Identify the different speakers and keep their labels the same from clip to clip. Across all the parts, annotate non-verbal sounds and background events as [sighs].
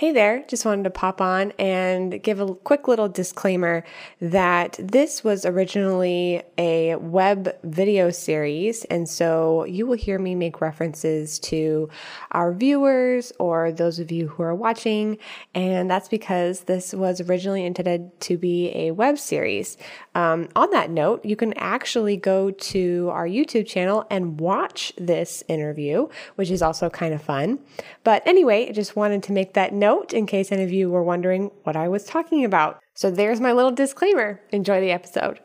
Speaker 1: Hey there, just wanted to pop on and give a quick little disclaimer that this was originally a web video series, and so you will hear me make references to our viewers or those of you who are watching, and that's because this was originally intended to be a web series. Um, on that note, you can actually go to our YouTube channel and watch this interview, which is also kind of fun. But anyway, I just wanted to make that note note in case any of you were wondering what I was talking about. So there's my little disclaimer. Enjoy the episode.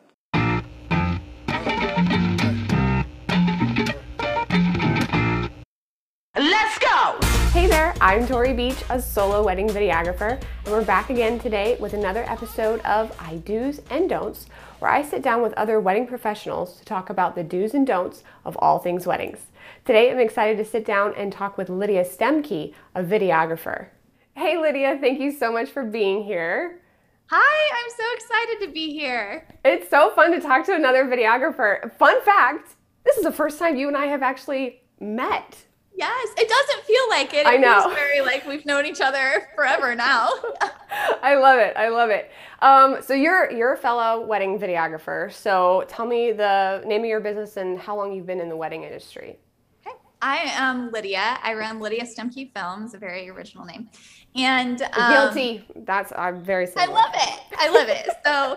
Speaker 1: Let's go! Hey there, I'm Tori Beach, a solo wedding videographer, and we're back again today with another episode of I Do's and Don'ts, where I sit down with other wedding professionals to talk about the do's and don'ts of all things weddings. Today, I'm excited to sit down and talk with Lydia Stemke, a videographer. Hey, Lydia, thank you so much for being here.
Speaker 2: Hi, I'm so excited to be here.
Speaker 1: It's so fun to talk to another videographer. Fun fact this is the first time you and I have actually met.
Speaker 2: Yes, it doesn't feel like it. it
Speaker 1: I know.
Speaker 2: Feels very like we've known each other forever now. [laughs]
Speaker 1: I love it. I love it. Um, so you're you're a fellow wedding videographer. So tell me the name of your business and how long you've been in the wedding industry.
Speaker 2: Hey, I am Lydia. I run Lydia Stemke Films, a very original name. And
Speaker 1: um, guilty. That's I'm very similar.
Speaker 2: I love it. I love it. So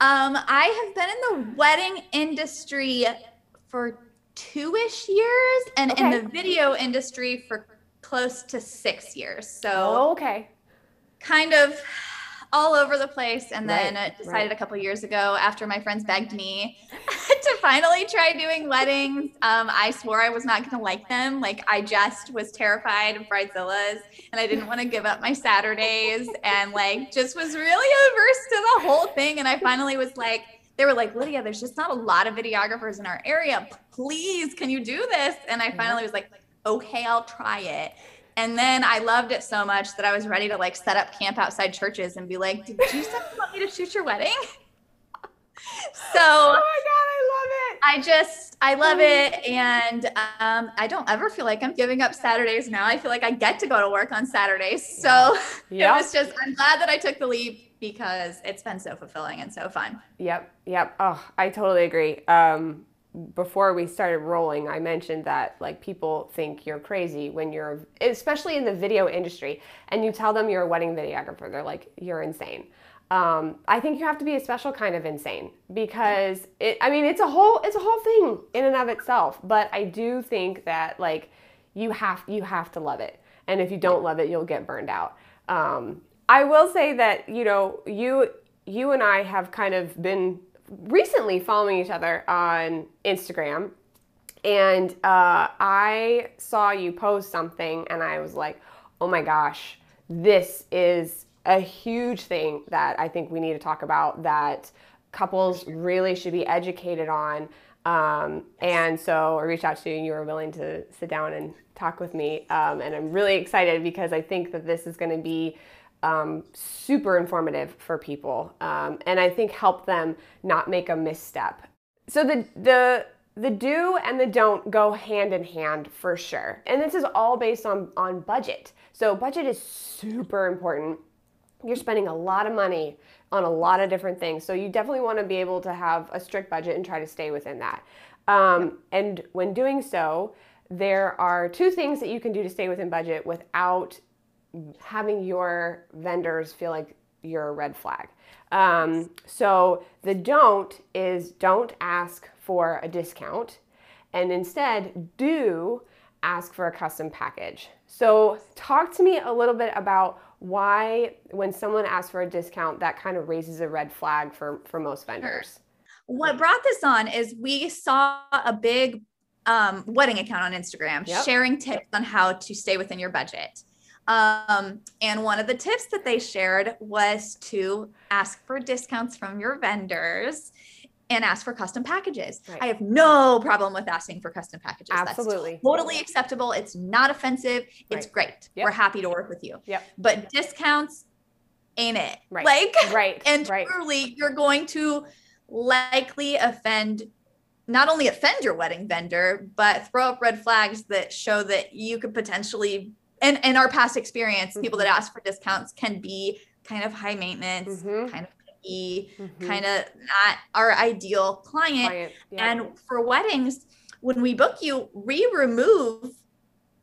Speaker 2: um, I have been in the wedding industry for two-ish years and okay. in the video industry for close to six years. So
Speaker 1: oh, okay.
Speaker 2: Kind of all over the place and then right, decided right. a couple years ago after my friends begged me [laughs] to finally try doing weddings. Um, i swore i was not going to like them. Like i just was terrified of bridezillas and i didn't want to give up my saturdays [laughs] and like just was really averse to the whole thing and i finally was like they were like lydia there's just not a lot of videographers in our area. Please can you do this? And i finally was like okay i'll try it and then I loved it so much that I was ready to like set up camp outside churches and be like, "Did you want me to shoot your wedding?" [laughs] so
Speaker 1: oh my god i love it.
Speaker 2: I just i love it. And um, i don't ever feel like i'm giving up saturdays now. I feel like i get to go to work on saturdays. So [laughs] yep. it was just i'm glad that i took the leap because it's been so fulfilling and so fun.
Speaker 1: Yep yep. Oh i totally agree. Um, before we started rolling, I mentioned that like people think you're crazy when you're, especially in the video industry, and you tell them you're a wedding videographer. They're like, you're insane. Um, I think you have to be a special kind of insane because it. I mean, it's a whole, it's a whole thing in and of itself. But I do think that like you have, you have to love it, and if you don't love it, you'll get burned out. Um, I will say that you know you, you and I have kind of been recently following each other on Instagram, and uh, I saw you post something, and I was like, oh my gosh, this is a huge thing that I think we need to talk about that couples really should be educated on. Um, and so I reached out to you, and you were willing to sit down and talk with me. Um, and I'm really excited because I think that this is going to be um, super informative for people, um, and I think help them not make a misstep. So the the the do and the don't go hand in hand for sure, and this is all based on on budget. So budget is super important. You're spending a lot of money on a lot of different things, so you definitely want to be able to have a strict budget and try to stay within that. Um, and when doing so, there are two things that you can do to stay within budget without having your vendors feel like you're a red flag. Um, so the don't is don't ask for a discount and instead do ask for a custom package. So talk to me a little bit about why when someone asks for a discount that kind of raises a red flag for for most vendors.
Speaker 2: What brought this on is we saw a big um, wedding account on Instagram yep. sharing tips on how to stay within your budget. Um, and one of the tips that they shared was to ask for discounts from your vendors and ask for custom packages. Right. I have no problem with asking for custom packages.
Speaker 1: Absolutely.
Speaker 2: That's totally acceptable. It's not offensive. It's right. great. Yep. We're happy to work with you.
Speaker 1: Yep.
Speaker 2: But discounts ain't it.
Speaker 1: Right.
Speaker 2: Like
Speaker 1: right. [laughs]
Speaker 2: and
Speaker 1: right.
Speaker 2: truly you're going to likely offend not only offend your wedding vendor, but throw up red flags that show that you could potentially and and our past experience, mm-hmm. people that ask for discounts can be kind of high maintenance, mm-hmm. kind of picky, mm-hmm. kind of not our ideal client. client yeah. And for weddings, when we book you, we remove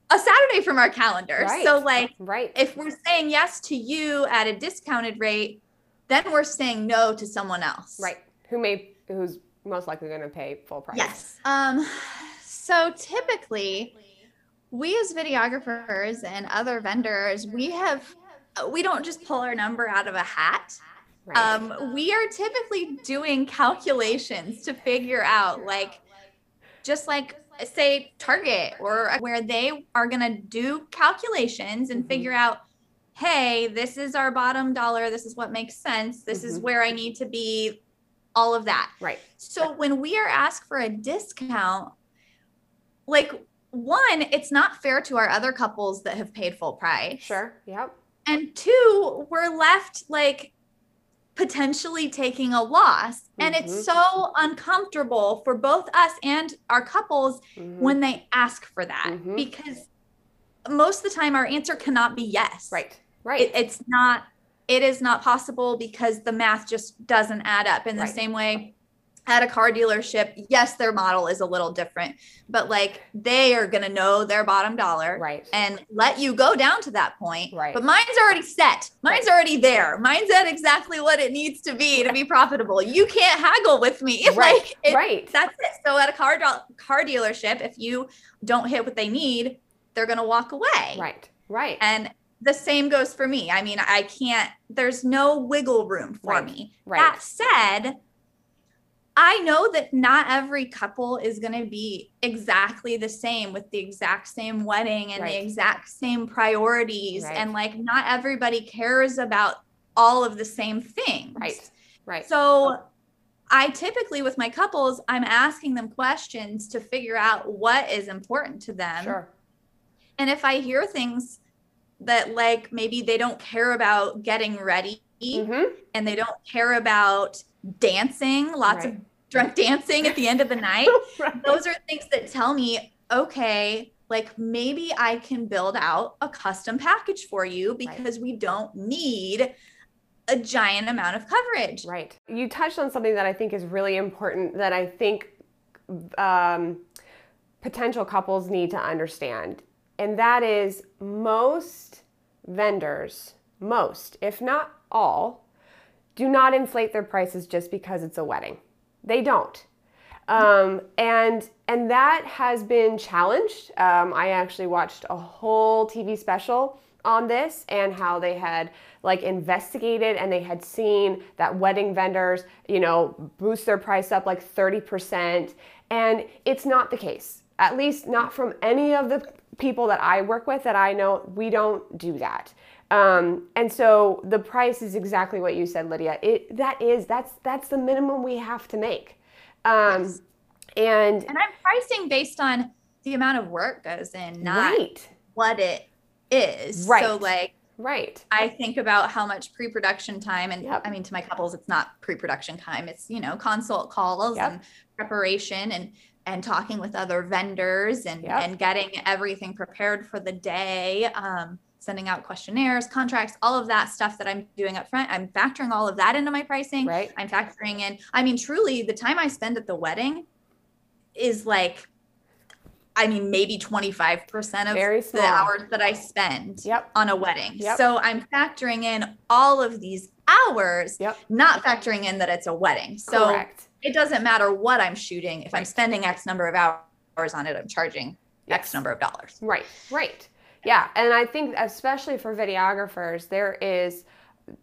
Speaker 2: a Saturday from our calendar. Right. So like right. if we're saying yes to you at a discounted rate, then we're saying no to someone else.
Speaker 1: Right. Who may who's most likely going to pay full price.
Speaker 2: Yes. Um so typically we as videographers and other vendors, we have we don't just pull our number out of a hat. Right. Um, we are typically doing calculations to figure out like just like say Target or where they are going to do calculations and mm-hmm. figure out, hey, this is our bottom dollar. This is what makes sense. This mm-hmm. is where I need to be, all of that.
Speaker 1: Right.
Speaker 2: So right. when we are asked for a discount, like one, it's not fair to our other couples that have paid full price.
Speaker 1: Sure. Yep.
Speaker 2: And two, we're left like potentially taking a loss. Mm-hmm. And it's mm-hmm. so uncomfortable for both us and our couples mm-hmm. when they ask for that mm-hmm. because most of the time our answer cannot be yes.
Speaker 1: Right. Right.
Speaker 2: It, it's not, it is not possible because the math just doesn't add up in the right. same way at a car dealership, yes, their model is a little different, but like they are going to know their bottom dollar
Speaker 1: right.
Speaker 2: and let you go down to that point.
Speaker 1: Right.
Speaker 2: But mine's already set. Mine's right. already there. Mine's at exactly what it needs to be to be profitable. You can't haggle with me. [laughs]
Speaker 1: Right.
Speaker 2: Like
Speaker 1: it, right.
Speaker 2: That's it. So at a car car dealership, if you don't hit what they need, they're going to walk away.
Speaker 1: Right. Right.
Speaker 2: And the same goes for me. I mean, I can't, there's no wiggle room for
Speaker 1: right.
Speaker 2: me.
Speaker 1: Right.
Speaker 2: That said, I know that not every couple is going to be exactly the same with the exact same wedding and right. the exact same priorities. Right. And like, not everybody cares about all of the same things.
Speaker 1: Right. Right.
Speaker 2: So, I typically, with my couples, I'm asking them questions to figure out what is important to them.
Speaker 1: Sure.
Speaker 2: And if I hear things that, like, maybe they don't care about getting ready mm-hmm. and they don't care about dancing, lots right. of drunk [laughs] dancing at the end of the night. [laughs] right. Those are things that tell me, okay, like maybe I can build out a custom package for you because right. we don't need a giant amount of coverage.
Speaker 1: Right. You touched on something that I think is really important that I think um, potential couples need to understand. And that is most vendors, most, if not all, do not inflate their prices just because it's a wedding. They don't. Um, and and that has been challenged. Um, I actually watched a whole TV special on this and how they had like investigated and they had seen that wedding vendors, you know, boost their price up like 30%. And it's not the case. At least not from any of the people that I work with that I know, we don't do that. Um, and so the price is exactly what you said, Lydia. It that is that's that's the minimum we have to make. Um, yes. And
Speaker 2: and I'm pricing based on the amount of work goes in, not right. what it is.
Speaker 1: Right.
Speaker 2: So like
Speaker 1: right.
Speaker 2: I think about how much pre-production time, and yep. I mean to my couples, it's not pre-production time. It's you know consult calls yep. and preparation and and talking with other vendors and yep. and getting everything prepared for the day. Um, sending out questionnaires, contracts, all of that stuff that I'm doing up front. I'm factoring all of that into my pricing.
Speaker 1: Right.
Speaker 2: I'm factoring in, I mean, truly, the time I spend at the wedding is like, I mean, maybe 25% of the hours that I spend
Speaker 1: yep.
Speaker 2: on a wedding.
Speaker 1: Yep.
Speaker 2: So I'm factoring in all of these hours,
Speaker 1: yep.
Speaker 2: not factoring in that it's a wedding. So
Speaker 1: Correct.
Speaker 2: it doesn't matter what I'm shooting. If right. I'm spending X number of hours on it, I'm charging yes. X number of dollars.
Speaker 1: Right, right. Yeah, and I think especially for videographers, there is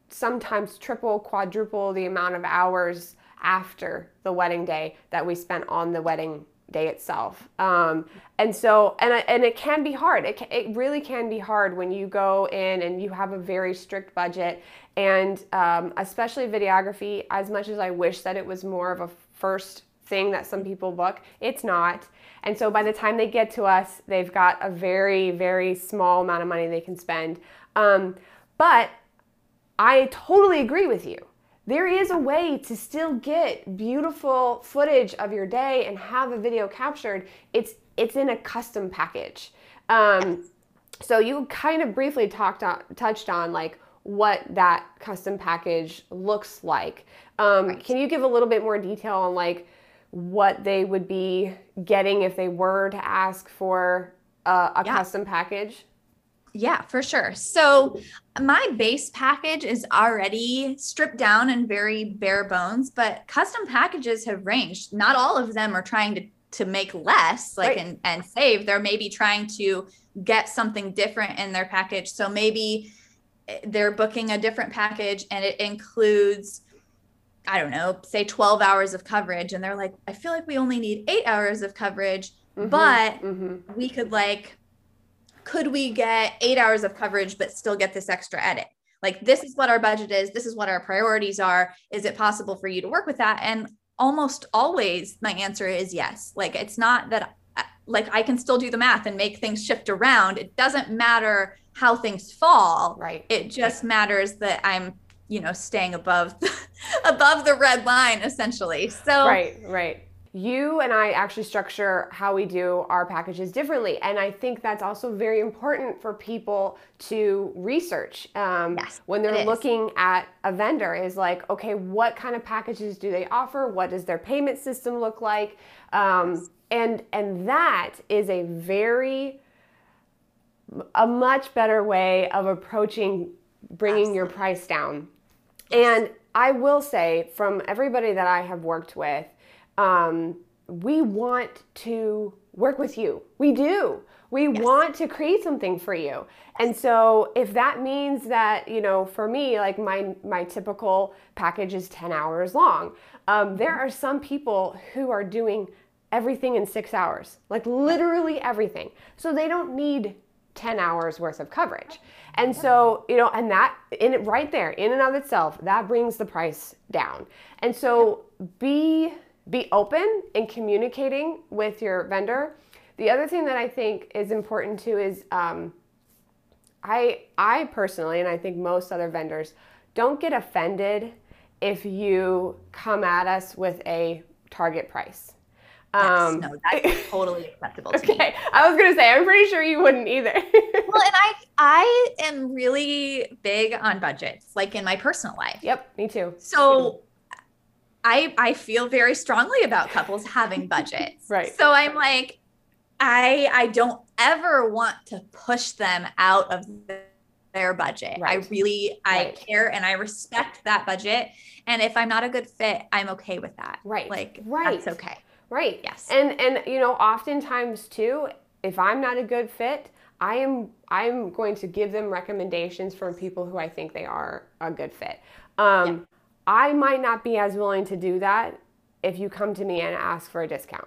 Speaker 1: sometimes triple, quadruple the amount of hours after the wedding day that we spent on the wedding day itself. Um, and so, and, and it can be hard. It, can, it really can be hard when you go in and you have a very strict budget. And um, especially videography, as much as I wish that it was more of a first thing that some people book, it's not. And so by the time they get to us, they've got a very, very small amount of money they can spend. Um, but I totally agree with you. There is a way to still get beautiful footage of your day and have a video captured. It's it's in a custom package. Um, so you kind of briefly talked on, touched on like what that custom package looks like. Um, right. Can you give a little bit more detail on like what they would be getting if they were to ask for a, a yeah. custom package?
Speaker 2: Yeah, for sure. So my base package is already stripped down and very bare bones, but custom packages have ranged. Not all of them are trying to to make less like right. and, and save. They're maybe trying to get something different in their package. So maybe eh, they're booking a different package and it includes I don't know, say 12 hours of coverage. And they're like, I feel like we only need eight hours of coverage, mm-hmm, but mm-hmm. we could like, could we get eight hours of coverage, but still get this extra edit? Like, this is what our budget is. This is what our priorities are. Is it possible for you to work with that? And almost always my answer is yes. Like, it's not that uh, like I can still do the math and make things shift around. It doesn't matter how things fall.
Speaker 1: Right.
Speaker 2: It just matters that I'm you know staying above [laughs] above the red line essentially so
Speaker 1: right right you and I actually structure how we do our packages differently. And I think that's also very important for people to research um,
Speaker 2: yes,
Speaker 1: when they're looking at a vendor is like, okay, what kind of packages do they offer? What does their payment system look like? Um, yes. And, and that is a very, a much better way of approaching bringing Absolutely. your price down and I will say, from everybody that I have worked with, um, we want to work with you. We do. We yes. want to create something for you. And so if that means that, you know, for me, like my my typical package is 10 hours long. Um, there are some people who are doing everything in six hours, like literally everything. So they don't need 10 hours worth of coverage. And so, you know, and that in it right there, in and of itself, that brings the price down. And so be be open in communicating with your vendor. The other thing that I think is important too is um, I I personally, and I think most other vendors, don't get offended if you come at us with a target price.
Speaker 2: Um, yes, no, that's [laughs] totally acceptable to okay. me.
Speaker 1: I was gonna say, I'm pretty sure you wouldn't either. [laughs] well,
Speaker 2: and I I am really big on budgets, like in my personal life.
Speaker 1: Yep, me too.
Speaker 2: So I I feel very strongly about couples having [laughs] budgets.
Speaker 1: right.
Speaker 2: So I'm like, I I don't ever want to push them out of their budget. Right. I really I right. care and I respect that budget. And if I'm not a good fit, I'm okay with that.
Speaker 1: Right.
Speaker 2: Like
Speaker 1: right.
Speaker 2: that's okay.
Speaker 1: Right.
Speaker 2: Yes.
Speaker 1: And and you know, oftentimes too, if I'm not a good fit, I am I'm going to give them recommendations from people who I think they are a good fit. Um, yeah. I might not be as willing to do that if you come to me and ask for a discount.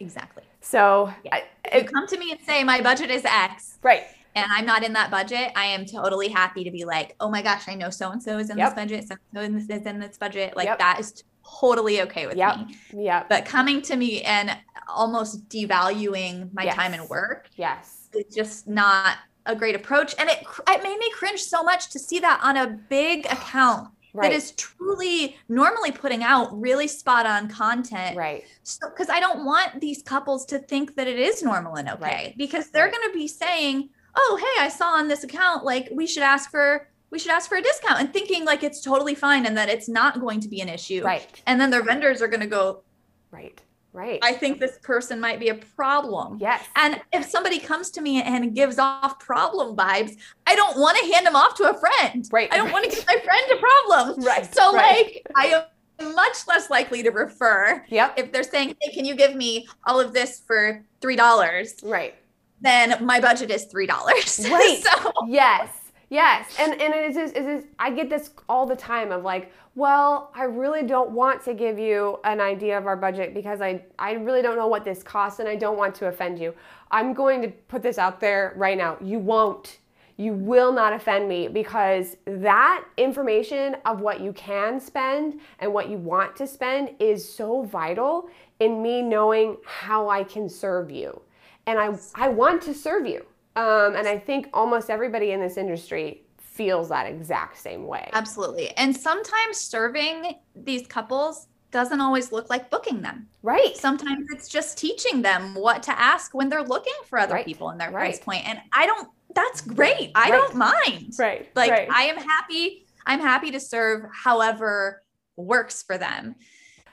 Speaker 2: Exactly.
Speaker 1: So
Speaker 2: yeah. if you come to me and say my budget is X,
Speaker 1: right?
Speaker 2: And I'm not in that budget. I am totally happy to be like, oh my gosh, I know so and so is in yep. this budget, so and so is in this budget. Like yep. that is totally okay with
Speaker 1: yep.
Speaker 2: me.
Speaker 1: Yeah.
Speaker 2: But coming to me and almost devaluing my yes. time and work.
Speaker 1: Yes.
Speaker 2: It's just not a great approach. And it it made me cringe so much to see that on a big [sighs] account right. that is truly normally putting out really spot on content.
Speaker 1: Right.
Speaker 2: So because I don't want these couples to think that it is normal and okay. Right. Because they're right. gonna be saying, Oh, hey, I saw on this account, like we should ask for we should ask for a discount and thinking like it's totally fine and that it's not going to be an issue.
Speaker 1: Right.
Speaker 2: And then their vendors are going to go,
Speaker 1: right. Right.
Speaker 2: I think this person might be a problem.
Speaker 1: Yes.
Speaker 2: And if somebody comes to me and gives off problem vibes, I don't want to hand them off to a friend.
Speaker 1: Right.
Speaker 2: I don't
Speaker 1: right.
Speaker 2: want to give my friend a problem. [laughs]
Speaker 1: Right.
Speaker 2: So
Speaker 1: right.
Speaker 2: like I am much less likely to refer.
Speaker 1: Yep.
Speaker 2: If they're saying, "Hey, can you give me all of this for three dollars?"
Speaker 1: Right.
Speaker 2: Then my budget is three dollars. [laughs]
Speaker 1: Right. so yes. Yes, and and it is, it is I get this all the time of like, well, I really don't want to give you an idea of our budget because I I really don't know what this costs and I don't want to offend you. I'm going to put this out there right now. You won't. You will not offend me because that information of what you can spend and what you want to spend is so vital in me knowing how I can serve you. And I I want to serve you. Um, and I think almost everybody in this industry feels that exact same way.
Speaker 2: Absolutely. And sometimes serving these couples doesn't always look like booking them.
Speaker 1: Right.
Speaker 2: Sometimes it's just teaching them what to ask when they're looking for other
Speaker 1: right.
Speaker 2: people in their
Speaker 1: right.
Speaker 2: price point. And I don't that's great. I right. don't mind.
Speaker 1: Right.
Speaker 2: Like
Speaker 1: right.
Speaker 2: I am happy I'm happy to serve however works for them.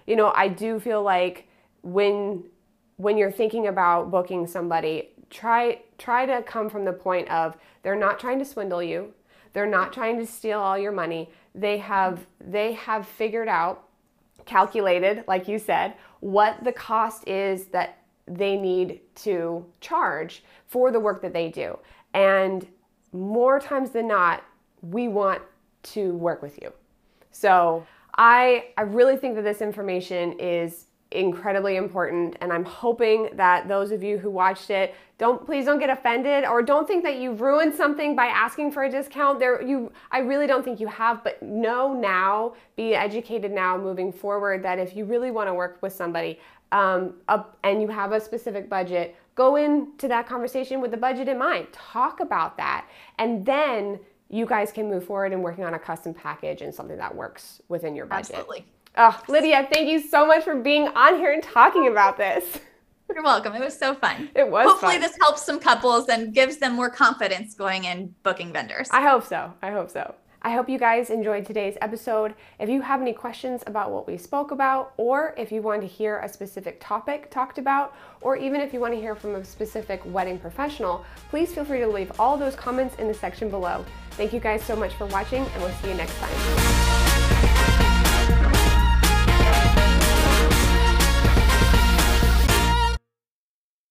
Speaker 1: You know, I do feel like when when you're thinking about booking somebody, try try to come from the point of they're not trying to swindle you. They're not trying to steal all your money. They have they have figured out calculated, like you said, what the cost is that they need to charge for the work that they do. And more times than not, we want to work with you. So I, I really think that this information is incredibly important and i'm hoping that those of you who watched it don't please don't get offended or don't think that you've ruined something by asking for a discount there you i really don't think you have but know now be educated now moving forward that if you really want to work with somebody um, up, and you have a specific budget go into that conversation with the budget in mind talk about that and then you guys can move forward in working on a custom package and something that works within your budget.
Speaker 2: Absolutely.
Speaker 1: Oh, Lydia, thank you so much for being on here and talking about this.
Speaker 2: You're welcome. It was so fun. [laughs]
Speaker 1: It was.
Speaker 2: Hopefully,
Speaker 1: fun.
Speaker 2: this helps some couples and gives them more confidence going in booking vendors.
Speaker 1: I hope so. I hope so. I hope you guys enjoyed today's episode. If you have any questions about what we spoke about, or if you want to hear a specific topic talked about, or even if you want to hear from a specific wedding professional, please feel free to leave all those comments in the section below. Thank you guys so much for watching, and we'll see you next time.